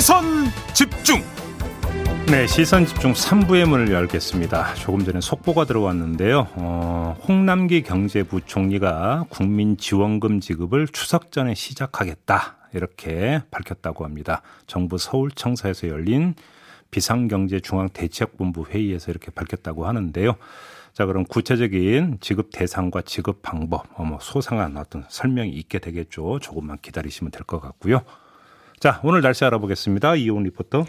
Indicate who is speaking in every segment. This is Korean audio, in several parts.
Speaker 1: 시선 집중
Speaker 2: 네, 시선 집중 3부의 문을 열겠습니다. 조금 전에 속보가 들어왔는데요. 어, 홍남기 경제부총리가 국민 지원금 지급을 추석 전에 시작하겠다. 이렇게 밝혔다고 합니다. 정부 서울청사에서 열린 비상경제중앙대책본부 회의에서 이렇게 밝혔다고 하는데요. 자, 그럼 구체적인 지급 대상과 지급 방법, 어, 뭐 소상한 어떤 설명이 있게 되겠죠. 조금만 기다리시면 될 것 같고요. 자, 오늘 날씨 알아보겠습니다. 이온 리포터.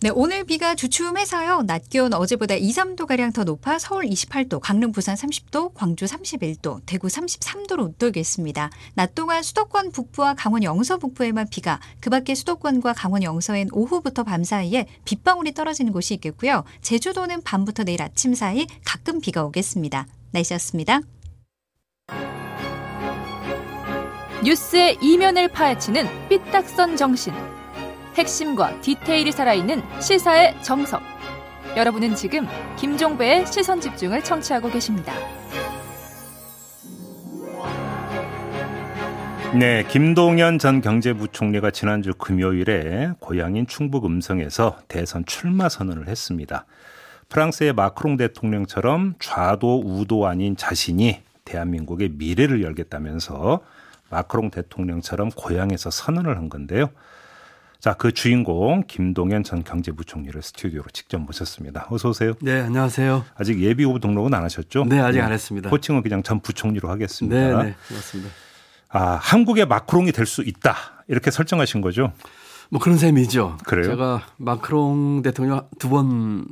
Speaker 3: 네, 오늘 비가 주춤해서요. 낮 기온 어제보다 2, 3도 가량 더 높아 서울 28도, 강릉 부산 30도, 광주 31도, 대구 33도로 웃돌겠습니다. 낮 동안 수도권 북부와 강원 영서 북부에만 비가, 그 밖에 수도권과 강원 영서엔 오후부터 밤 사이에 빗방울이 떨어지는 곳이 있겠고요. 제주도는 밤부터 내일 아침 사이 가끔 비가 오겠습니다. 날씨였습니다.
Speaker 4: 뉴스의 이면을 파헤치는 삐딱선 정신. 핵심과 디테일이 살아있는 시사의 정석. 여러분은 지금 김종배의 시선 집중을 청취하고 계십니다.
Speaker 2: 네, 김동연 전 경제부총리가 지난주 금요일에 고향인 충북 음성에서 대선 출마 선언을 했습니다. 프랑스의 마크롱 대통령처럼 좌도 우도 아닌 자신이 대한민국의 미래를 열겠다면서 마크롱 대통령처럼 고향에서 선언을 한 건데요. 자, 그 주인공 김동연 전 경제부총리를 스튜디오로 직접 모셨습니다. 어서 오세요.
Speaker 5: 네, 안녕하세요.
Speaker 2: 아직 예비 후보 등록은 안 하셨죠?
Speaker 5: 네, 아직 안 했습니다.
Speaker 2: 호칭은 그냥 전 부총리로 하겠습니다.
Speaker 5: 네, 네, 맞습니다.
Speaker 2: 아, 한국의 마크롱이 될 수 있다. 이렇게 설정하신 거죠?
Speaker 5: 뭐 그런 셈이죠.
Speaker 2: 그래요?
Speaker 5: 제가 마크롱 대통령 두 번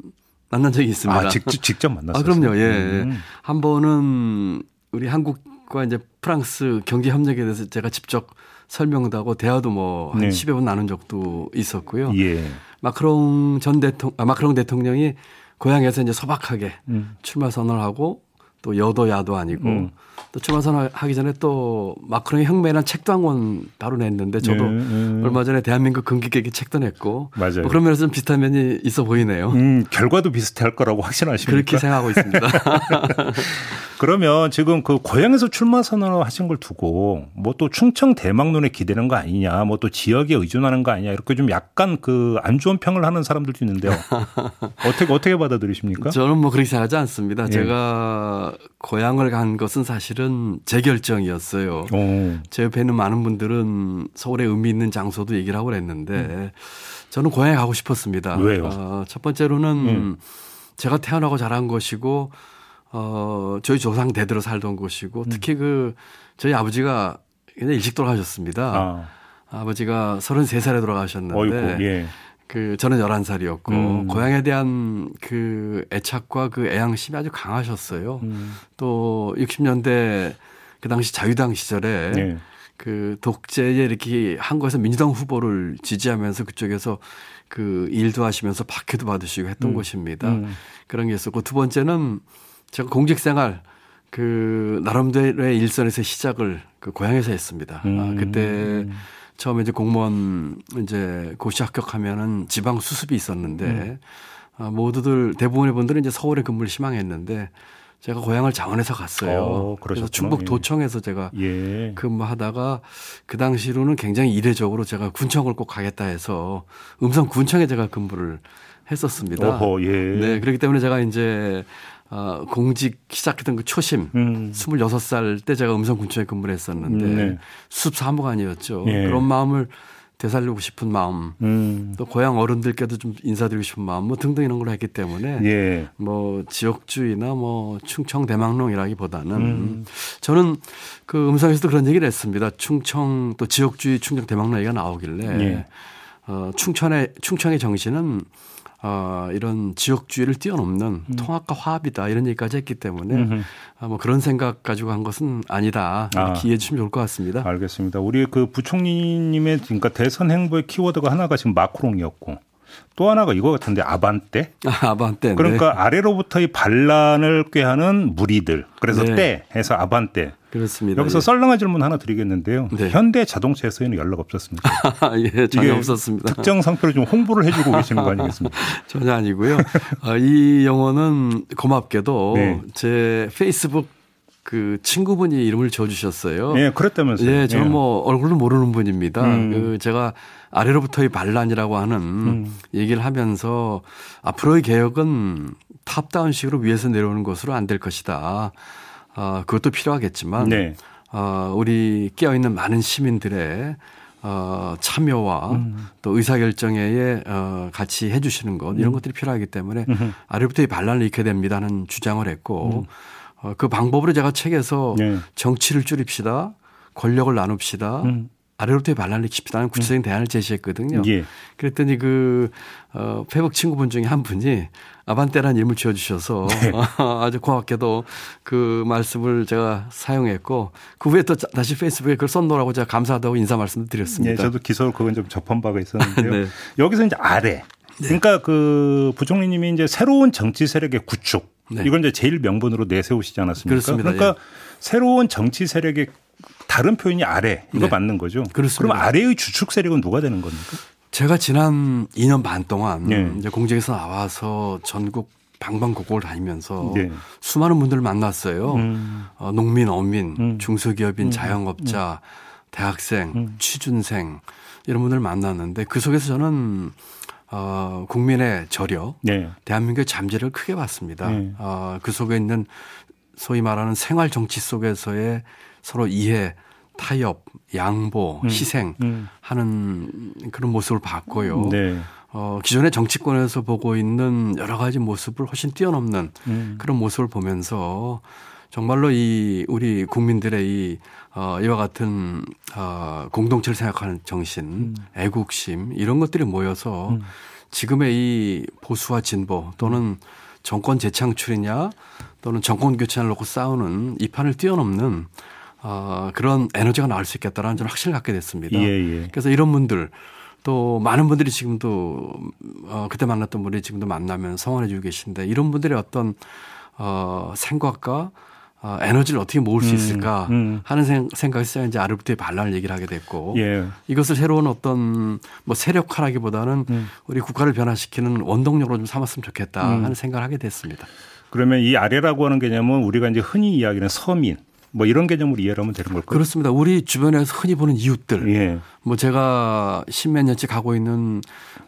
Speaker 5: 만난 적이 있습니다.
Speaker 2: 아, 직접, 직접 만났어요.
Speaker 5: 아, 그럼요. 예.
Speaker 2: 음.
Speaker 5: 한 번은 우리 한국 과 이제 프랑스 경제 협력에 대해서 제가 직접 설명도 하고 대화도 뭐한
Speaker 2: 네.
Speaker 5: 10여 번 나눈 적도 있었고요.
Speaker 2: 예.
Speaker 5: 마크롱 전 대통령, 아, 마크롱 대통령이 고향에서 이제 소박하게
Speaker 2: 음.
Speaker 5: 출마 선언을 하고 또 여도 야도 아니고
Speaker 2: 음.
Speaker 5: 또 출마 선언하기 전에 또 마크롱의 혁명이라는 책도 한 권 바로 냈는데 저도
Speaker 2: 네, 음.
Speaker 5: 얼마 전에 대한민국 금기계기 책도 냈고
Speaker 2: 맞아요.
Speaker 5: 뭐 그런 면에서 좀 비슷한 면이 있어 보이네요.
Speaker 2: 음, 결과도 비슷할 거라고 확신하십니까?
Speaker 5: 그렇게 생각하고 있습니다.
Speaker 2: 그러면 지금 그 고향에서 출마 선언을 하신 걸 두고 뭐 또 충청 대망론에 기대는 거 아니냐, 뭐 또 지역에 의존하는 거 아니냐 이렇게 좀 약간 그 안 좋은 평을 하는 사람들도 있는데요. 어떻게 어떻게 받아들이십니까?
Speaker 5: 저는 뭐 그렇게 생각하지 않습니다.
Speaker 2: 예.
Speaker 5: 제가 고향을 간 것은 사실은 제 결정이었어요.
Speaker 2: 오,
Speaker 5: 제 옆에 있는 많은 분들은 서울에 의미 있는 장소도 얘기를 하고 그랬는데 저는 고향에 가고 싶었습니다.
Speaker 2: 음. 왜요?
Speaker 5: 어, 첫 번째로는
Speaker 2: 음.
Speaker 5: 제가 태어나고 자란 곳이고 어, 저희 조상 대대로 살던
Speaker 2: 음.
Speaker 5: 곳이고 특히 그 저희 아버지가 굉장히 일찍 돌아가셨습니다.
Speaker 2: 아,
Speaker 5: 아. 버지가 33살에 돌아가셨는데
Speaker 2: 어이구, 예.
Speaker 5: 그 저는 11살이었고
Speaker 2: 음.
Speaker 5: 고향에 대한 그 애착과 그 애양심이 아주 강하셨어요.
Speaker 2: 음,
Speaker 5: 또 60년대 그 당시 자유당 시절에
Speaker 2: 예.
Speaker 5: 그 독재에 이렇게 한국에서 민주당 후보를 지지하면서 그쪽에서 그 일도 하시면서 박해도 받으시고 했던
Speaker 2: 음.
Speaker 5: 곳입니다.
Speaker 2: 음.
Speaker 5: 그런 게 있었고 두 번째는 제가 공직 생활 그 나름대로의 일선에서 시작을 그 고향에서 했습니다.
Speaker 2: 음.
Speaker 5: 아, 그때 처음에 이제 공무원 이제 고시 합격하면은 지방 수습이 있었는데
Speaker 2: 음.
Speaker 5: 아, 모두들 대부분의 분들은 이제 서울에 근무를 희망했는데 제가 고향을 장원해서 갔어요.
Speaker 2: 어,
Speaker 5: 그래서. 충북
Speaker 2: 예.
Speaker 5: 도청에서 제가
Speaker 2: 예.
Speaker 5: 근무하다가 그 당시로는 굉장히 이례적으로 제가 군청을 꼭 가겠다 해서 음성 군청에 제가 근무를 했었습니다.
Speaker 2: 어허, 예.
Speaker 5: 네, 그렇기 때문에 제가 이제 어, 공직 시작했던 그 초심
Speaker 2: 음.
Speaker 5: 26살 때 제가 음성 군청에 근무를 했었는데
Speaker 2: 음, 네.
Speaker 5: 수습 사무관이었죠.
Speaker 2: 예.
Speaker 5: 그런 마음을 되살리고 싶은 마음
Speaker 2: 음.
Speaker 5: 또 고향 어른들께도 좀 인사드리고 싶은 마음 뭐 등등 이런 걸 했기 때문에
Speaker 2: 예.
Speaker 5: 뭐 지역주의나 뭐 충청 대망론이라기보다는
Speaker 2: 음.
Speaker 5: 저는 그 음성에서도 그런 얘기를 했습니다. 충청 또 지역주의 충청 대망론 얘기가 나오길래
Speaker 2: 예.
Speaker 5: 어 충청의 충청의 정신은 어 이런 지역주의를 뛰어넘는 통합과 화합이다 이런 얘기까지 했기 때문에
Speaker 2: 음.
Speaker 5: 아, 뭐 그런 생각 가지고 한 것은 아니다
Speaker 2: 아.
Speaker 5: 이해해 주시면 좋을 것 같습니다.
Speaker 2: 알겠습니다. 우리 그 부총리님의 그러니까 대선 행보의 키워드가 하나가 지금 마크롱이었고 또 하나가 이거 같은데 아반떼.
Speaker 5: 아, 아반떼.
Speaker 2: 그러니까 아래로부터의 반란을 꾀하는 무리들. 그래서
Speaker 5: 네.
Speaker 2: 떼 해서 아반떼.
Speaker 5: 그렇습니다.
Speaker 2: 여기서
Speaker 5: 예.
Speaker 2: 썰렁한 질문 하나 드리겠는데요.
Speaker 5: 네.
Speaker 2: 현대 자동차에서는 연락 없었습니까?
Speaker 5: 예, 전혀 없었습니다.
Speaker 2: 특정 상표를 좀 홍보를 해주고 계시는 거 아니겠습니까?
Speaker 5: 전혀 아니고요. 어, 이 영어는 고맙게도
Speaker 2: 네.
Speaker 5: 제 페이스북 그 친구분이 이름을 지어주셨어요.
Speaker 2: 예, 그랬다면서요.
Speaker 5: 예, 저는
Speaker 2: 예.
Speaker 5: 뭐 얼굴을 모르는 분입니다.
Speaker 2: 음.
Speaker 5: 그 제가 아래로부터의 반란이라고 하는
Speaker 2: 음.
Speaker 5: 얘기를 하면서 앞으로의 개혁은 탑다운식으로 위에서 내려오는 것으로 안 될 것이다. 아, 그것도 필요하겠지만
Speaker 2: 네.
Speaker 5: 어, 우리 깨어 있는 많은 시민들의 어, 참여와
Speaker 2: 음.
Speaker 5: 또 의사결정에 어, 같이 해주시는 것 이런 것들이 필요하기 때문에
Speaker 2: 음흠.
Speaker 5: 아래부터 이 반란을 잃게 됩니다 하는 주장을 했고
Speaker 2: 음.
Speaker 5: 어, 그 방법으로 제가 책에서
Speaker 2: 네.
Speaker 5: 정치를 줄입시다 권력을 나눕시다
Speaker 2: 음.
Speaker 5: 아래로부터의 반란을 익힙시다 하는 구체적인 대안을 제시했거든요.
Speaker 2: 예.
Speaker 5: 그랬더니 그, 어, 페북 친구분 중에 한 분이 아반떼라는 이름을 지어주셔서
Speaker 2: 네.
Speaker 5: 아주 고맙게도 그 말씀을 제가 사용했고 그 후에 또 다시 페이스북에 그걸 썼노라고 제가 감사하다고 인사 말씀을 드렸습니다.
Speaker 2: 예, 저도 기사로 그건 좀 접한 바가 있었는데요.
Speaker 5: 네.
Speaker 2: 여기서 이제 아래. 그러니까 그 부총리님이 이제 새로운 정치 세력의 구축.
Speaker 5: 네.
Speaker 2: 이걸 이제 제일 명분으로 내세우시지 않았습니까?
Speaker 5: 그렇습니다. 예.
Speaker 2: 그러니까 새로운 정치 세력의 다른 표현이 아래. 이거
Speaker 5: 네.
Speaker 2: 맞는 거죠?
Speaker 5: 그렇습니다.
Speaker 2: 그럼 아래의 주축 세력은 누가 되는 겁니까?
Speaker 5: 제가 지난 2년 반 동안
Speaker 2: 네.
Speaker 5: 이제 공직에서 나와서 전국 방방곡곡을 다니면서
Speaker 2: 네.
Speaker 5: 수많은 분들을 만났어요.
Speaker 2: 음.
Speaker 5: 어, 농민, 어민,
Speaker 2: 음.
Speaker 5: 중소기업인, 자영업자, 대학생,
Speaker 2: 음.
Speaker 5: 취준생 이런 분들을 만났는데 그 속에서 저는 어, 국민의 저력,
Speaker 2: 네.
Speaker 5: 대한민국의 잠재를 크게 봤습니다.
Speaker 2: 네.
Speaker 5: 어, 그 속에 있는 소위 말하는 생활 정치 속에서의 서로 이해, 타협, 양보, 희생
Speaker 2: 음.
Speaker 5: 하는 그런 모습을 봤고요.
Speaker 2: 네.
Speaker 5: 어, 기존의 정치권에서 보고 있는 여러 가지 모습을 훨씬 뛰어넘는
Speaker 2: 음.
Speaker 5: 그런 모습을 보면서 정말로 이 우리 국민들의 이 어, 이와 같은 어, 공동체를 생각하는 정신, 애국심 이런 것들이 모여서
Speaker 2: 음.
Speaker 5: 지금의 이 보수와 진보 또는 정권 재창출이냐 또는 정권 교체를 놓고 싸우는 이 판을 뛰어넘는 어, 그런 에너지가 나올 수 있겠다라는 저는 확신을 갖게 됐습니다.
Speaker 2: 예, 예.
Speaker 5: 그래서 이런 분들 또 많은 분들이 지금도 어, 그때 만났던 분이 지금도 만나면 성원해 주고 계신데 이런 분들의 어떤 어, 생각과 어, 에너지를 어떻게 모을 수
Speaker 2: 음,
Speaker 5: 있을까
Speaker 2: 음.
Speaker 5: 하는 생- 생각에서 이제 아르부터의 반란을 얘기를 하게 됐고
Speaker 2: 예.
Speaker 5: 이것을 새로운 어떤 뭐 세력화라기보다는
Speaker 2: 음.
Speaker 5: 우리 국가를 변화시키는 원동력으로 좀 삼았으면 좋겠다
Speaker 2: 음.
Speaker 5: 하는 생각을 하게 됐습니다.
Speaker 2: 그러면 이 아래라고 하는 개념은 우리가 이제 흔히 이야기하는 서민 뭐 이런 개념으로 이해를 하면 되는 걸까요?
Speaker 5: 그렇습니다. 우리 주변에서 흔히 보는 이웃들
Speaker 2: 예.
Speaker 5: 뭐 제가 십몇 년째 가고 있는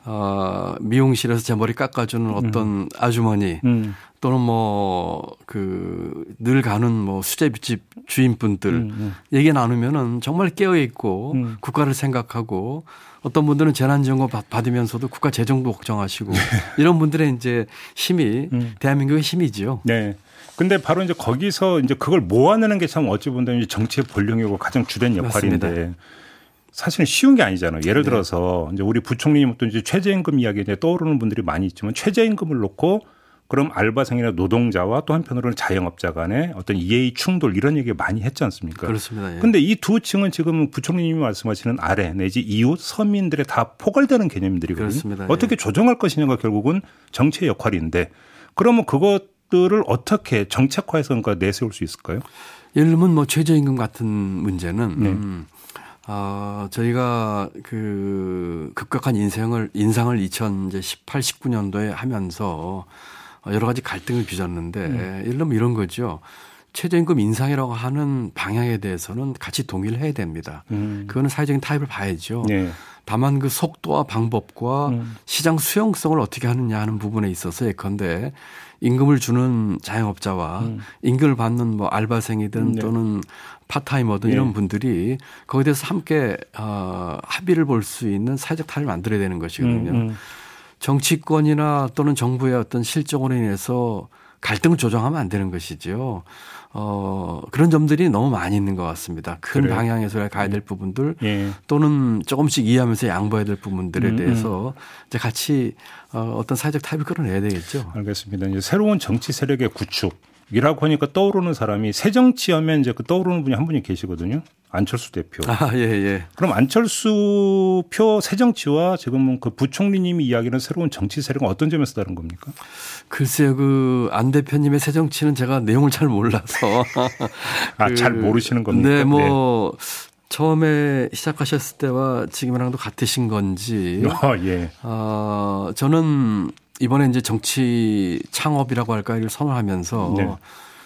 Speaker 5: 어 미용실에서 제 머리 깎아주는 어떤 아주머니
Speaker 2: 음.
Speaker 5: 또는 뭐 그 늘 가는 뭐 수제비집 주인분들
Speaker 2: 음,
Speaker 5: 얘기 나누면은 정말 깨어 있고
Speaker 2: 음.
Speaker 5: 국가를 생각하고 어떤 분들은 재난지원금 받- 받으면서도 국가 재정도 걱정하시고 이런 분들의 이제 힘이
Speaker 2: 음.
Speaker 5: 대한민국의 힘이지요.
Speaker 2: 네. 근데 바로 이제 거기서 이제 그걸 모아내는 게 참 어찌 보면 이제 정치의 본령이고 가장 주된 역할인데
Speaker 5: 맞습니다.
Speaker 2: 사실은 쉬운 게 아니잖아요. 예를
Speaker 5: 네.
Speaker 2: 들어서 이제 우리 부총리님 또 이제 최저임금 이야기 이제 떠오르는 분들이 많이 있지만 최저임금을 놓고 그럼 알바생이나 노동자와 또 한편으로는 자영업자 간의 어떤 이해의 충돌 이런 얘기 많이 했지 않습니까?
Speaker 5: 그렇습니다. 예.
Speaker 2: 근데 이 두 층은 지금 부총리님이 말씀하시는 아래 내지 이웃 서민들의 다 포괄되는 개념들이거든요.
Speaker 5: 그렇습니다.
Speaker 2: 어떻게 조정할 것이냐가 결국은 정치의 역할인데 그러면 그것 들을 어떻게 정책화해서 그러니까 내세울 수 있을까요?
Speaker 5: 예를 들면 뭐 최저임금 같은 문제는
Speaker 2: 네.
Speaker 5: 음, 아, 저희가 그 급격한 인생을 인상을 2018, 19년도에 하면서 여러 가지 갈등을 빚었는데 예를 들면 이런 거죠. 최저임금 인상이라고 하는 방향에 대해서는 같이 동의를 해야 됩니다.
Speaker 2: 음.
Speaker 5: 그거는 사회적인 타입을 봐야죠.
Speaker 2: 네.
Speaker 5: 다만 그 속도와 방법과
Speaker 2: 음.
Speaker 5: 시장 수용성을 어떻게 하느냐 하는 부분에 있어서 예컨대 임금을 주는 자영업자와
Speaker 2: 음.
Speaker 5: 임금을 받는 뭐 알바생이든
Speaker 2: 네.
Speaker 5: 또는 파타이머든
Speaker 2: 네.
Speaker 5: 이런 분들이 거기에 대해서 함께 어, 합의를 볼 수 있는 사회적 탈을 만들어야 되는 것이거든요.
Speaker 2: 음, 음.
Speaker 5: 정치권이나 또는 정부의 어떤 실정으로 인해서 갈등을 조정하면 안 되는 것이죠. 어, 그런 점들이 너무 많이 있는 것 같습니다. 큰
Speaker 2: 그래요.
Speaker 5: 방향에서 가야 될 부분들
Speaker 2: 예.
Speaker 5: 또는 조금씩 이해하면서 양보해야 될 부분들에
Speaker 2: 음,
Speaker 5: 대해서 이제 같이 어, 어떤 사회적 타입을 끌어내야 되겠죠.
Speaker 2: 알겠습니다. 이제 새로운 정치 세력의 구축 이라고 하니까 떠오르는 사람이 새 정치 하면 이제 그 떠오르는 분이 한 분이 계시거든요. 안철수 대표.
Speaker 5: 아, 예, 예.
Speaker 2: 그럼 안철수 표 새정치와 지금은 그 부총리님이 이야기하는 새로운 정치 세력은 어떤 점에서 다른 겁니까?
Speaker 5: 글쎄요, 그 안 대표님의 새 정치는 제가 내용을 잘 몰라서.
Speaker 2: 아,
Speaker 5: 그,
Speaker 2: 잘 모르시는 겁니까?
Speaker 5: 네, 뭐 처음에 시작하셨을 때와 지금이랑도 같으신 건지.
Speaker 2: 아, 예.
Speaker 5: 어, 저는 이번에 이제 정치 창업이라고 할까 이를 선언하면서
Speaker 2: 네.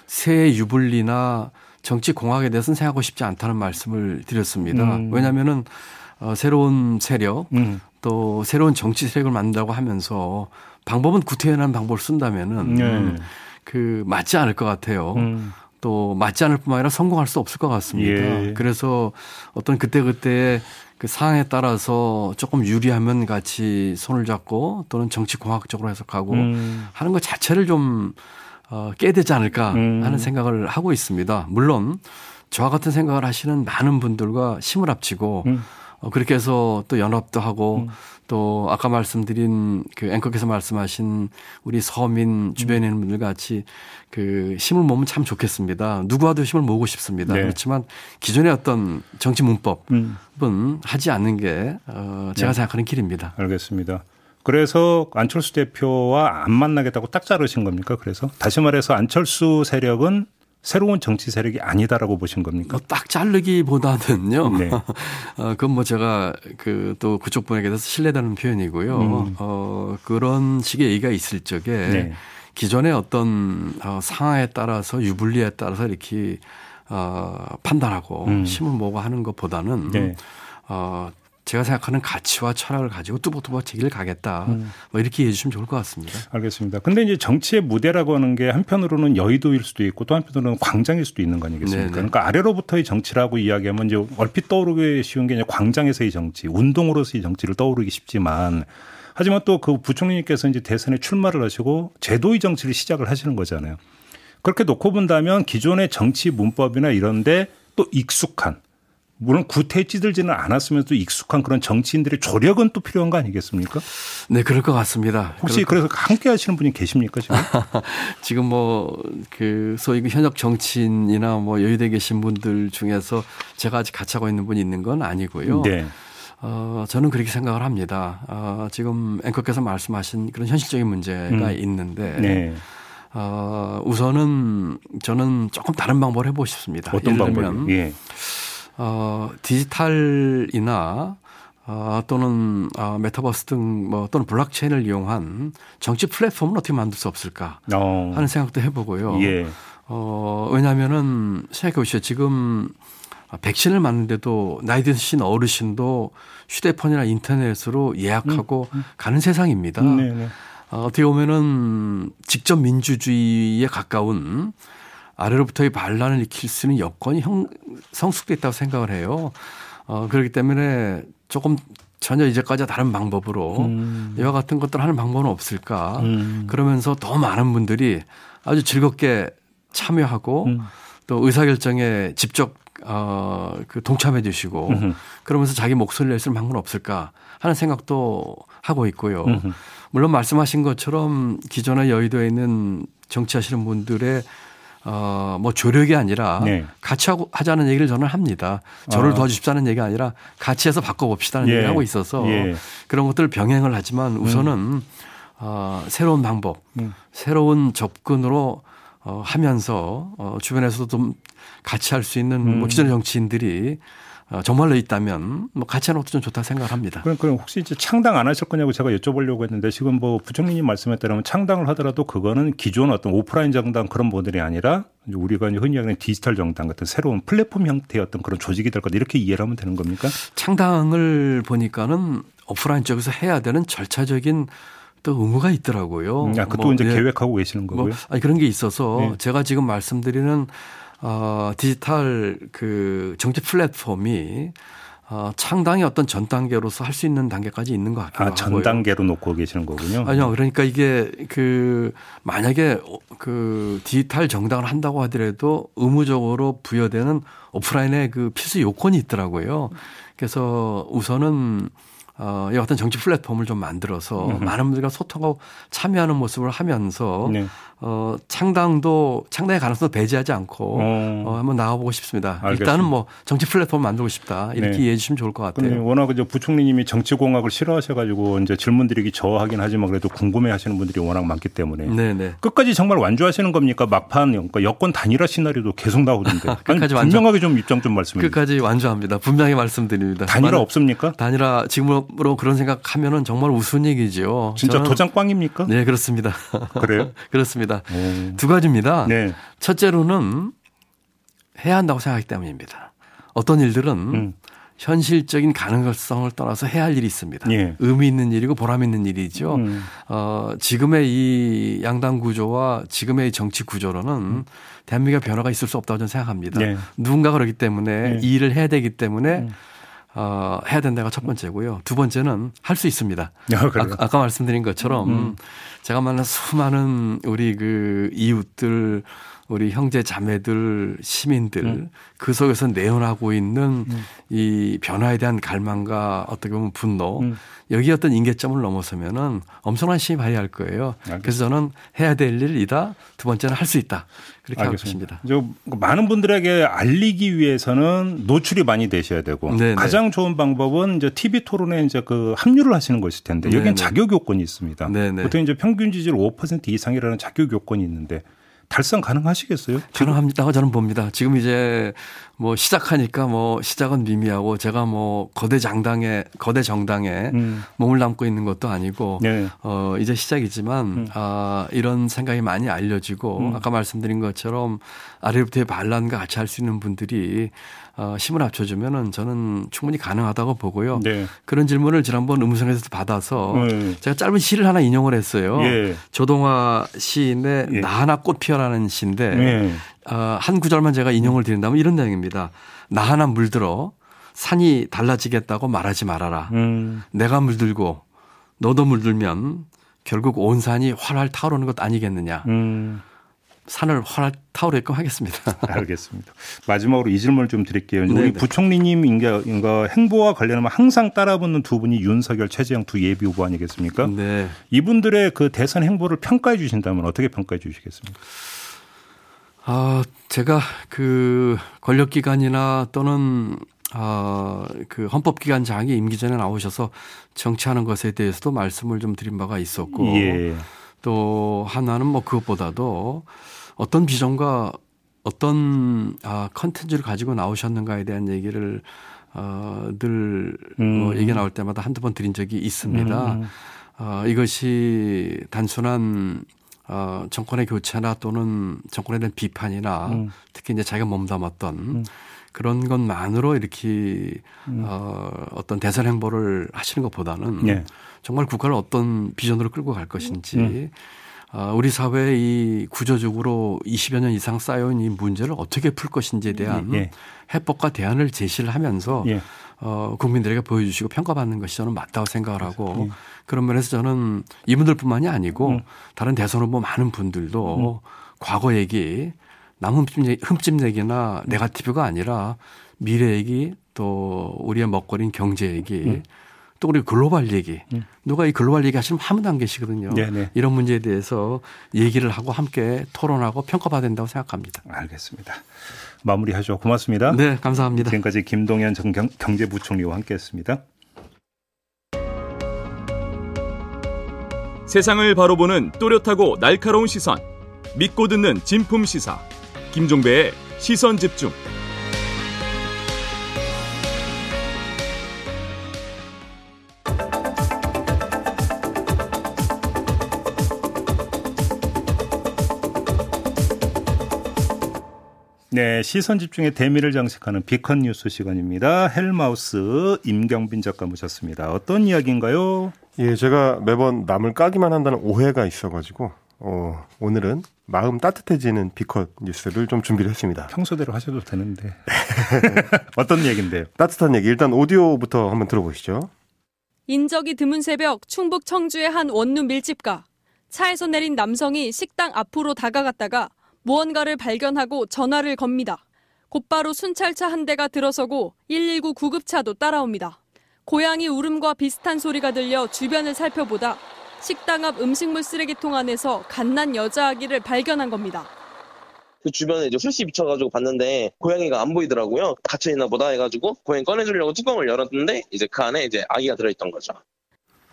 Speaker 5: 새 유불리나 정치 공학에 대해서는 생각하고 싶지 않다는 말씀을 드렸습니다.
Speaker 2: 음.
Speaker 5: 왜냐하면은 어, 새로운 세력
Speaker 2: 음.
Speaker 5: 또 새로운 정치 세력을 만든다고 하면서 방법은 구태연한 방법을 쓴다면은
Speaker 2: 네.
Speaker 5: 그 맞지 않을 것 같아요.
Speaker 2: 음.
Speaker 5: 또 맞지 않을 뿐만 아니라 성공할 수 없을 것 같습니다.
Speaker 2: 예.
Speaker 5: 그래서 어떤 그때그때 그 상황에 따라서 조금 유리하면 같이 손을 잡고 또는 정치 공학적으로 해석하고
Speaker 2: 음.
Speaker 5: 하는 것 자체를 좀 어, 깨야 되지 않을까
Speaker 2: 음.
Speaker 5: 하는 생각을 하고 있습니다. 물론 저와 같은 생각을 하시는 많은 분들과 힘을 합치고
Speaker 2: 음.
Speaker 5: 어, 그렇게 해서 또 연합도 하고 또 아까 말씀드린 그 앵커께서 말씀하신 우리 서민 주변에 있는 분들 같이 그 힘을 모으면 참 좋겠습니다. 누구와도 힘을 모으고 싶습니다.
Speaker 2: 네.
Speaker 5: 그렇지만 기존의 어떤 정치 문법은
Speaker 2: 음.
Speaker 5: 하지 않는 게 어, 제가
Speaker 2: 네.
Speaker 5: 생각하는 길입니다.
Speaker 2: 알겠습니다. 그래서 안철수 대표와 안 만나겠다고 딱 자르신 겁니까? 그래서 다시 말해서 안철수 세력은 새로운 정치 세력이 아니다라고 보신 겁니까?
Speaker 5: 뭐 딱 자르기보다는요.
Speaker 2: 네.
Speaker 5: 어, 그건 뭐 제가 그 또 그쪽 분에게 대해서 신뢰되는 표현이고요.
Speaker 2: 음.
Speaker 5: 어, 그런 식의 얘기가 있을 적에
Speaker 2: 네.
Speaker 5: 기존의 어떤 어, 상황에 따라서 유불리에 따라서 이렇게 어, 판단하고
Speaker 2: 음.
Speaker 5: 힘을 모고 하는 것보다는
Speaker 2: 네.
Speaker 5: 어, 제가 생각하는 가치와 철학을 가지고 뚜벅뚜벅 제 길을 가겠다.
Speaker 2: 음.
Speaker 5: 뭐 이렇게 이해해 주시면 좋을 것 같습니다.
Speaker 2: 알겠습니다. 근데 이제 정치의 무대라고 하는 게 한편으로는 여의도일 수도 있고 또 한편으로는 광장일 수도 있는 거 아니겠습니까?
Speaker 5: 네네.
Speaker 2: 그러니까 아래로부터의 정치라고 이야기하면 이제 얼핏 떠오르기 쉬운 게 이제 광장에서의 정치, 운동으로서의 정치를 떠오르기 쉽지만 하지만 또 그 부총리님께서 이제 대선에 출마를 하시고 제도의 정치를 시작을 하시는 거잖아요. 그렇게 놓고 본다면 기존의 정치 문법이나 이런데 또 익숙한 물론 구태에 찌들지는 않았으면서도 익숙한 그런 정치인들의 조력은 또 필요한 거 아니겠습니까?
Speaker 5: 네, 그럴 것 같습니다.
Speaker 2: 혹시 그래서 함께 하시는 분이 계십니까 지금?
Speaker 5: 지금 뭐 그 소위 그 현역 정치인이나 뭐 여의도에 계신 분들 중에서 제가 아직 같이 하고 있는 분이 있는 건 아니고요.
Speaker 2: 네.
Speaker 5: 어, 저는 그렇게 생각을 합니다. 어, 지금 앵커께서 말씀하신 그런 현실적인 문제가
Speaker 2: 음.
Speaker 5: 있는데
Speaker 2: 네.
Speaker 5: 어, 우선은 저는 조금 다른 방법을 해보고 싶습니다.
Speaker 2: 어떤
Speaker 5: 예를
Speaker 2: 방법이?
Speaker 5: 들면
Speaker 2: 예.
Speaker 5: 어, 디지털이나 어, 또는 어, 메타버스 등 뭐 또는 블록체인을 이용한 정치 플랫폼을 어떻게 만들 수 없을까
Speaker 2: 어.
Speaker 5: 하는 생각도 해보고요.
Speaker 2: 예.
Speaker 5: 어, 왜냐하면은 생각해 보시죠. 지금 백신을 맞는데도 나이 드신 어르신도 휴대폰이나 인터넷으로 예약하고 가는 세상입니다.
Speaker 2: 음, 네, 네.
Speaker 5: 어, 어떻게 보면은 직접 민주주의에 가까운 아래로부터의 반란을 일으킬 수 있는 여건이 형, 성숙돼 있다고 생각을 해요. 어, 그렇기 때문에 조금 전혀 이제까지와 다른 방법으로
Speaker 2: 음.
Speaker 5: 이와 같은 것들 하는 방법은 없을까.
Speaker 2: 음.
Speaker 5: 그러면서 더 많은 분들이 아주 즐겁게 참여하고
Speaker 2: 음.
Speaker 5: 또 의사결정에 직접 어, 그 동참해 주시고
Speaker 2: 음흠.
Speaker 5: 그러면서 자기 목소리를 낼수 있는 방법은 없을까 하는 생각도 하고 있고요.
Speaker 2: 음흠.
Speaker 5: 물론 말씀하신 것처럼 기존의 여의도에 있는 정치하시는 분들의 어, 뭐 조력이 아니라
Speaker 2: 네.
Speaker 5: 같이 하고 하자는 얘기를 저는 합니다. 저를
Speaker 2: 아.
Speaker 5: 도와주십사는 얘기가 아니라 같이 해서 바꿔봅시다는
Speaker 2: 예.
Speaker 5: 얘기를 하고 있어서
Speaker 2: 예.
Speaker 5: 그런 것들을 병행을 하지만 우선은 어, 새로운 방법,
Speaker 2: 음.
Speaker 5: 새로운 접근으로 어, 하면서 어, 주변에서도 좀 같이 할 수 있는
Speaker 2: 음.
Speaker 5: 뭐 기존의 정치인들이 어, 정말로 있다면 뭐 같이 하는 것도 좀 좋다 생각을 합니다.
Speaker 2: 그럼, 그럼 혹시 이제 창당 안 하실 거냐고 제가 여쭤보려고 했는데 지금 뭐 부총리님 말씀에 따르면 창당을 하더라도 그거는 기존 어떤 오프라인 정당 그런 모델이 아니라 우리가 이제 흔히 얘기하는 디지털 정당 같은 새로운 플랫폼 형태의 어떤 그런 조직이 될 거다 이렇게 이해를 하면 되는 겁니까?
Speaker 5: 창당을 보니까는 오프라인 쪽에서 해야 되는 절차적인 또 의무가 있더라고요.
Speaker 2: 음, 아, 그것도
Speaker 5: 뭐,
Speaker 2: 이제
Speaker 5: 예.
Speaker 2: 계획하고 계시는
Speaker 5: 뭐
Speaker 2: 거고요.
Speaker 5: 아니 그런 게 있어서
Speaker 2: 네.
Speaker 5: 제가 지금 말씀드리는 어 디지털 그 정치 플랫폼이 어 창당의 어떤 전 단계로서 할 수 있는 단계까지 있는 것 같기도
Speaker 2: 아, 전
Speaker 5: 하고요.
Speaker 2: 단계로 놓고 계시는 거군요.
Speaker 5: 아니요. 그러니까 이게 그 만약에 그 디지털 정당을 한다고 하더라도 의무적으로 부여되는 오프라인의 그 필수 요건이 있더라고요. 그래서 우선은 어, 이 어떤 정치 플랫폼을 좀 만들어서 많은 분들과 소통하고 참여하는 모습을 하면서
Speaker 2: 네.
Speaker 5: 어, 창당도 창당의 가능성도 배제하지 않고
Speaker 2: 어.
Speaker 5: 어, 한번 나가보고 싶습니다.
Speaker 2: 알겠습니다.
Speaker 5: 일단은 뭐 정치 플랫폼 만들고 싶다 이렇게
Speaker 2: 네.
Speaker 5: 이해해 주시면 좋을 것 같아요.
Speaker 2: 워낙 이제 부총리님이 정치공학을 싫어하셔가지고 이제 질문 드리기 저하긴 하지만 그래도 궁금해하시는 분들이 워낙 많기 때문에
Speaker 5: 네네.
Speaker 2: 끝까지 정말 완주하시는 겁니까? 막판 그러니까 여권 단일화 시나리오도 계속 나오던데. 아니,
Speaker 5: 끝까지 완주.
Speaker 2: 분명하게 좀 입장 좀 말씀해 주세요.
Speaker 5: 끝까지 완주합니다. 분명히 말씀드립니다.
Speaker 2: 단일화 없습니까?
Speaker 5: 단일화 지금 직업으로 그런 생각하면은 정말 우스운 얘기죠.
Speaker 2: 진짜 도장 꽝입니까?
Speaker 5: 네, 그렇습니다.
Speaker 2: 그래요?
Speaker 5: 그렇습니다.
Speaker 2: 오.
Speaker 5: 두 가지입니다.
Speaker 2: 네.
Speaker 5: 첫째로는 해야 한다고 생각하기 때문입니다. 어떤 일들은
Speaker 2: 음.
Speaker 5: 현실적인 가능성을 떠나서 해야 할 일이 있습니다.
Speaker 2: 예.
Speaker 5: 의미 있는 일이고 보람 있는 일이죠.
Speaker 2: 음.
Speaker 5: 어, 지금의 이 양당 구조와 지금의 이 정치 구조로는 대한민국의 변화가 있을 수 없다고 저는 생각합니다.
Speaker 2: 네.
Speaker 5: 누군가 그러기 때문에
Speaker 2: 네.
Speaker 5: 이 일을 해야 되기 때문에
Speaker 2: 음.
Speaker 5: 어, 해야 된다가 첫 번째고요. 두 번째는 할 수 있습니다.
Speaker 2: 아?
Speaker 5: 아, 까 말씀드린 것처럼
Speaker 2: 음.
Speaker 5: 제가 만난 수많은 우리 그 이웃들 우리 형제 자매들 시민들
Speaker 2: 음.
Speaker 5: 그 속에서 내연하고 있는 이 변화에 대한 갈망과 어떻게 보면 분노
Speaker 2: 음.
Speaker 5: 여기 어떤 인계점을 넘어서면은 엄청난 힘이 발휘할 거예요.
Speaker 2: 알겠습니다.
Speaker 5: 그래서 저는 해야 될 일이다. 두 번째는 할 수 있다. 그렇게 하고
Speaker 2: 알겠습니다.
Speaker 5: 있습니다.
Speaker 2: 저 많은 분들에게 알리기 위해서는 노출이 많이 되셔야 되고
Speaker 5: 네네.
Speaker 2: 가장 좋은 방법은 이제 TV 토론에 이제 그 합류를 하시는 것일 텐데 여기는
Speaker 5: 네네.
Speaker 2: 자격 요건이 있습니다.
Speaker 5: 네네.
Speaker 2: 보통 이제 평균 지지율 5% 이상이라는 자격 요건이 있는데 달성 가능하시겠어요?
Speaker 5: 가능합니다고 저는 봅니다. 지금 이제 뭐 시작하니까 뭐 시작은 미미하고 제가 뭐 거대 장당에 거대 정당에
Speaker 2: 음.
Speaker 5: 몸을 담고 있는 것도 아니고
Speaker 2: 네.
Speaker 5: 어 이제 시작이지만 아 이런 생각이 많이 알려지고
Speaker 2: 음.
Speaker 5: 아까 말씀드린 것처럼 아래부터의 반란과 같이 할 수 있는 분들이 어 힘을 합쳐주면은 저는 충분히 가능하다고 보고요.
Speaker 2: 네.
Speaker 5: 그런 질문을 지난번 음성에서 받아서
Speaker 2: 네.
Speaker 5: 제가 짧은 시를 하나 인용을 했어요.
Speaker 2: 예.
Speaker 5: 조동화 시인의
Speaker 2: 예.
Speaker 5: 나 하나 꽃 피어라는 시인데
Speaker 2: 네.
Speaker 5: 어, 한 구절만 제가 인용을 드린다면 이런 내용입니다. 나 하나 물들어 산이 달라지겠다고 말하지 말아라.
Speaker 2: 음.
Speaker 5: 내가 물들고 너도 물들면 결국 온 산이 활활 타오르는 것 아니겠느냐.
Speaker 2: 음.
Speaker 5: 산을 활활 타오르게끔 하겠습니다.
Speaker 2: 알겠습니다. 마지막으로 이 질문을 좀 드릴게요. 우리
Speaker 5: 네네.
Speaker 2: 부총리님 인가, 인가 행보와 관련하면 항상 따라붙는 두 분이 윤석열, 최재형 두 예비 후보 아니겠습니까?
Speaker 5: 네.
Speaker 2: 이분들의 그 대선 행보를 평가해 주신다면 어떻게 평가해 주시겠습니까?
Speaker 5: 아, 제가 그 권력 기관이나 또는 아, 그 헌법기관장이 임기 전에 나오셔서 정치하는 것에 대해서도 말씀을 좀 드린 바가 있었고
Speaker 2: 예.
Speaker 5: 또 하나는 뭐 그것보다도 어떤 비전과 어떤 아 컨텐츠를 가지고 나오셨는가에 대한 얘기를 어늘 뭐
Speaker 2: 음.
Speaker 5: 얘기 나올 때마다 한두 번 드린 적이 있습니다.
Speaker 2: 음.
Speaker 5: 어 이것이 단순한 어 정권의 교체나 또는 정권에 대한 비판이나
Speaker 2: 음.
Speaker 5: 특히 이제 자기가 몸담았던 그런 것만으로 이렇게
Speaker 2: 음.
Speaker 5: 어 어떤 대선 행보를 하시는 것보다는
Speaker 2: 예.
Speaker 5: 정말 국가를 어떤 비전으로 끌고 갈 것인지
Speaker 2: 음.
Speaker 5: 어, 우리 사회의 이 구조적으로 20여 년 이상 쌓여온 이 문제를 어떻게 풀 것인지에 대한
Speaker 2: 예.
Speaker 5: 해법과 대안을 제시를 하면서
Speaker 2: 예.
Speaker 5: 어, 국민들에게 보여주시고 평가받는 것이 저는 맞다고 생각을 하고
Speaker 2: 예.
Speaker 5: 그런 면에서 저는 이분들뿐만이 아니고
Speaker 2: 음.
Speaker 5: 다른 대선 후보 많은 분들도 과거 얘기 남 흠집, 얘기- 흠집 얘기나
Speaker 2: 음.
Speaker 5: 네가티브가 아니라 미래 얘기 또 우리의 먹거리인 경제 얘기
Speaker 2: 음.
Speaker 5: 또 우리 글로벌 얘기 누가 이 글로벌 얘기 하시면 한 분도 안 계시거든요.
Speaker 2: 네네.
Speaker 5: 이런 문제에 대해서 얘기를 하고 함께 토론하고 평가받아야 된다고 생각합니다.
Speaker 2: 알겠습니다. 마무리하죠. 고맙습니다.
Speaker 5: 네, 감사합니다.
Speaker 2: 지금까지 김동연 전 경- 경제부총리와 함께했습니다.
Speaker 1: 세상을 바로 보는 또렷하고 날카로운 시선. 믿고 듣는 진품 시사. 김종배의 시선 집중.
Speaker 2: 네, 시선 집중의 대미를 장식하는 B컷 뉴스 시간입니다. 헬마우스 임경빈 작가 모셨습니다. 어떤 이야기인가요?
Speaker 6: 예, 제가 매번 남을 까기만 한다는 오해가 있어가지고 어, 오늘은 마음 따뜻해지는 B컷 뉴스를 좀 준비를 했습니다.
Speaker 2: 평소대로 하셔도 되는데. 어떤 얘기인데요?
Speaker 6: 따뜻한 얘기 일단 오디오부터 한번 들어보시죠.
Speaker 7: 인적이 드문 새벽 충북 청주의 한 원룸 밀집가. 차에서 내린 남성이 식당 앞으로 다가갔다가 무언가를 발견하고 전화를 겁니다. 곧바로 순찰차 한 대가 들어서고 119 구급차도 따라옵니다. 고양이 울음과 비슷한 소리가 들려 주변을 살펴보다 식당 앞 음식물 쓰레기통 안에서 갓난 여자 아기를 발견한 겁니다.
Speaker 8: 그 주변에 이제 훌씨 비춰가지고 봤는데 고양이가 안 보이더라고요. 갇혀 있나 보다 해가지고 고양이 꺼내주려고 뚜껑을 열었는데 이제 그 안에 이제 아기가 들어있던 거죠.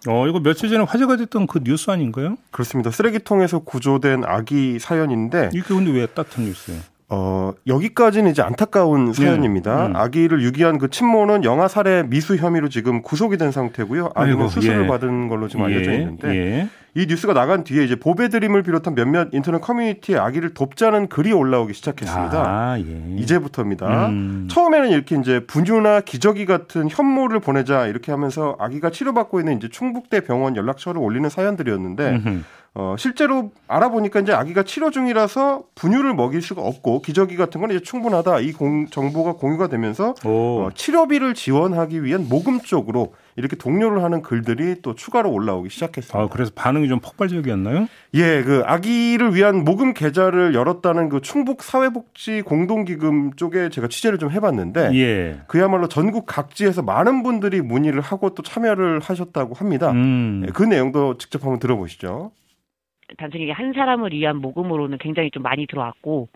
Speaker 2: 어, 이거 며칠 전에 화제가 됐던 그 뉴스 아닌가요?
Speaker 6: 그렇습니다. 쓰레기통에서 구조된 아기 사연인데
Speaker 2: 이게 근데 왜 따뜻한 뉴스예요?
Speaker 6: 어, 여기까지는 이제 안타까운 사연입니다.
Speaker 2: 음.
Speaker 6: 아기를 유기한 그 친모는 영아 살해 미수 혐의로 지금 구속이 된 상태고요.
Speaker 2: 아이고,
Speaker 6: 수술을
Speaker 2: 예.
Speaker 6: 받은 걸로 지금 알려져
Speaker 2: 예,
Speaker 6: 있는데
Speaker 2: 예.
Speaker 6: 이 뉴스가 나간 뒤에 이제 보배드림을 비롯한 몇몇 인터넷 커뮤니티에 아기를 돕자는 글이 올라오기 시작했습니다.
Speaker 2: 아, 예.
Speaker 6: 이제부터입니다.
Speaker 2: 음.
Speaker 6: 처음에는 이렇게 이제 분유나 기저귀 같은 현모를 보내자 이렇게 하면서 아기가 치료받고 있는 이제 충북대 병원 연락처를 올리는 사연들이었는데
Speaker 2: 음흠.
Speaker 6: 어, 실제로 알아보니까 이제 아기가 치료 중이라서 분유를 먹일 수가 없고 기저귀 같은 건 이제 충분하다 이 공- 정보가 공유가 되면서
Speaker 2: 오.
Speaker 6: 어, 치료비를 지원하기 위한 모금 쪽으로 이렇게 독려를 하는 글들이 또 추가로 올라오기 시작했습니다.
Speaker 2: 아, 그래서 반응이 좀 폭발적이었나요?
Speaker 6: 예, 그 아기를 위한 모금 계좌를 열었다는 그 충북 사회복지 공동기금 쪽에 제가 취재를 좀 해봤는데
Speaker 2: 예.
Speaker 6: 그야말로 전국 각지에서 많은 분들이 문의를 하고 또 참여를 하셨다고 합니다.
Speaker 2: 음.
Speaker 6: 예, 그 내용도 직접 한번 들어보시죠.
Speaker 9: 단순히 한 사람을 위한 모금으로는 굉장히 좀 많이 들어왔고,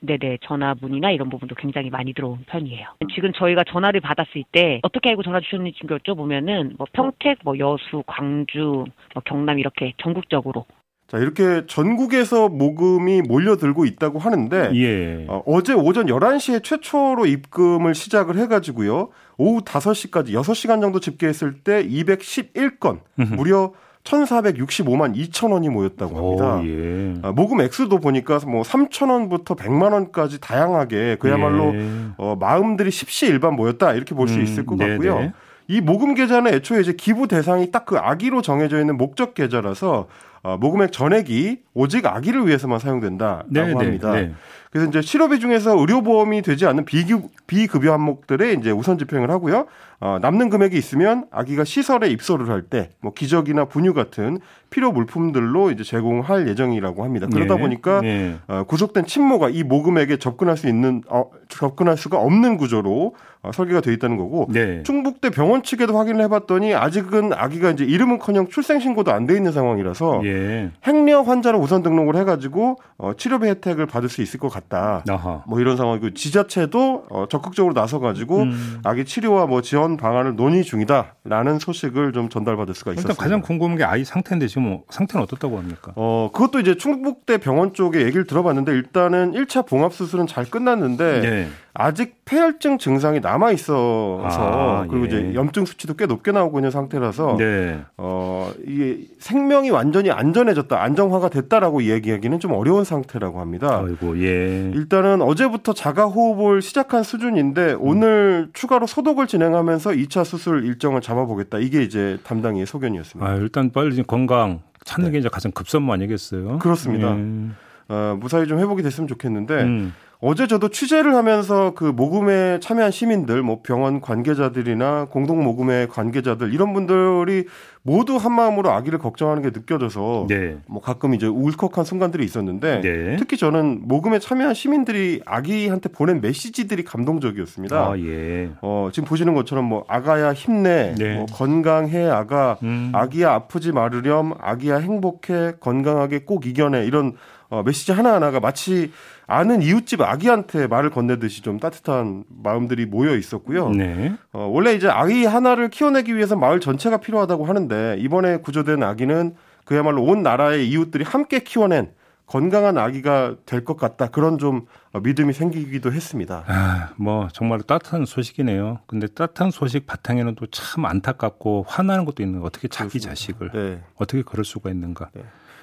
Speaker 9: 네네, 전화 문의나 이런 부분도 굉장히 많이 들어온 편이에요. 지금 저희가 전화를 받았을 때, 어떻게 알고 전화 주셨는지 지금 여쭤보면은, 뭐 평택, 뭐 여수, 광주, 뭐 경남 이렇게 전국적으로.
Speaker 6: 자, 이렇게 전국에서 모금이 몰려들고 있다고 하는데
Speaker 2: 예.
Speaker 6: 어, 어제 오전 11시에 최초로 입금을 시작을 해 가지고요. 오후 5시까지 6시간 정도 집계했을 때 211건, 무려 1,465만 2천 원이 모였다고 합니다.
Speaker 2: 오, 예.
Speaker 6: 아, 모금 액수도 보니까 뭐 3천 원부터 100만 원까지 다양하게 그야말로
Speaker 2: 예.
Speaker 6: 어, 마음들이 십시일반 모였다 이렇게 볼수
Speaker 2: 음,
Speaker 6: 있을 것
Speaker 2: 네네.
Speaker 6: 같고요. 이 모금 계좌는 애초에 이제 기부 대상이 딱 그 아기로 정해져 있는 목적 계좌라서 어, 모금액 전액이 오직 아기를 위해서만 사용된다라고
Speaker 2: 네, 네,
Speaker 6: 합니다.
Speaker 2: 네.
Speaker 6: 그래서 이제 치료비 중에서 의료보험이 되지 않는 비급, 비급여 항목들에 이제 우선 집행을 하고요. 어, 남는 금액이 있으면 아기가 시설에 입소를 할 때 뭐 기저귀나 분유 같은 필요 물품들로 이제 제공할 예정이라고 합니다. 그러다
Speaker 2: 예.
Speaker 6: 보니까
Speaker 2: 예.
Speaker 6: 어, 구속된 친모가 이 모금액에 접근할 수 있는 어, 접근할 수가 없는 구조로 어, 설계가 돼 있다는 거고
Speaker 2: 네.
Speaker 6: 충북대 병원 측에도 확인을 해봤더니 아직은 아기가 이제 이름은커녕 출생 신고도 안 돼 있는 상황이라서
Speaker 2: 예.
Speaker 6: 행여 환자로 우선 등록을 해가지고 어, 치료비 혜택을 받을 수 있을 것 같 다.
Speaker 2: 아하.
Speaker 6: 뭐 이런 상황이고 지자체도 어, 적극적으로 나서가지고
Speaker 2: 음.
Speaker 6: 아기 치료와 뭐 지원 방안을 논의 중이다라는 소식을 좀 전달받을 수가
Speaker 2: 일단
Speaker 6: 있었습니다.
Speaker 2: 가장 궁금한 게 아이 상태인데 지금 뭐 상태는 어떻다고 합니까?
Speaker 6: 어, 그것도 이제 충북대 병원 쪽에 얘기를 들어봤는데 일단은 1차 봉합 수술은 잘 끝났는데
Speaker 2: 네.
Speaker 6: 아직 폐혈증 증상이 남아 있어서
Speaker 2: 아,
Speaker 6: 그리고
Speaker 2: 예.
Speaker 6: 이제 염증 수치도 꽤 높게 나오고 있는 상태라서
Speaker 2: 네.
Speaker 6: 어, 이게 생명이 완전히 안전해졌다, 안정화가 됐다라고 얘기하기는 좀 어려운 상태라고 합니다.
Speaker 2: 아이고 예.
Speaker 6: 일단은 어제부터 자가 호흡을 시작한 수준인데 오늘 추가로 소독을 진행하면서 2차 수술 일정을 잡아보겠다. 이게 이제 담당의 소견이었습니다.
Speaker 2: 아, 일단 빨리 건강 찾는 게 이제 가장 급선무 아니겠어요?
Speaker 6: 네. 그렇습니다.
Speaker 2: 예.
Speaker 6: 어, 무사히 좀 회복이 됐으면 좋겠는데
Speaker 2: 음.
Speaker 6: 어제 저도 취재를 하면서 그 모금에 참여한 시민들, 뭐 병원 관계자들이나 공동 모금의 관계자들 이런 분들이 모두 한 마음으로 아기를 걱정하는 게 느껴져서
Speaker 2: 네.
Speaker 6: 뭐 가끔 이제 울컥한 순간들이 있었는데
Speaker 2: 네.
Speaker 6: 특히 저는 모금에 참여한 시민들이 아기한테 보낸 메시지들이 감동적이었습니다.
Speaker 2: 아, 예.
Speaker 6: 어, 지금 보시는 것처럼 뭐 아가야 힘내,
Speaker 2: 네.
Speaker 6: 뭐 건강해 아가,
Speaker 2: 음.
Speaker 6: 아기야 아프지 말으렴, 아기야 행복해, 건강하게 꼭 이겨내 이런 어, 메시지 하나 하나가 마치 아는 이웃집 아기한테 말을 건네듯이 좀 따뜻한 마음들이 모여 있었고요.
Speaker 2: 네.
Speaker 6: 어, 원래 이제 아기 하나를 키워내기 위해서 마을 전체가 필요하다고 하는데 이번에 구조된 아기는 그야말로 온 나라의 이웃들이 함께 키워낸 건강한 아기가 될 것 같다. 그런 좀 어, 믿음이 생기기도 했습니다.
Speaker 2: 아, 뭐 정말 따뜻한 소식이네요. 근데 따뜻한 소식 바탕에는 또 참 안타깝고 화나는 것도 있는 거 어떻게 자기 자식을
Speaker 6: 네.
Speaker 2: 어떻게 그럴 수가 있는가?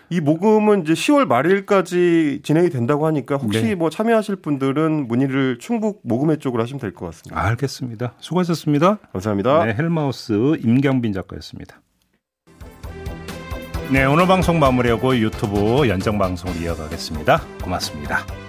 Speaker 6: 이 모금은 이제 10월 말일까지 진행이 된다고 하니까 혹시
Speaker 2: 네.
Speaker 6: 뭐 참여하실 분들은 문의를 충북 모금회 쪽으로 하시면 될 것 같습니다.
Speaker 2: 알겠습니다. 수고하셨습니다.
Speaker 6: 감사합니다.
Speaker 2: 네, 헬마우스 임경빈 작가였습니다. 네, 오늘 방송 마무리하고 유튜브 연정 방송을 이어가겠습니다. 고맙습니다.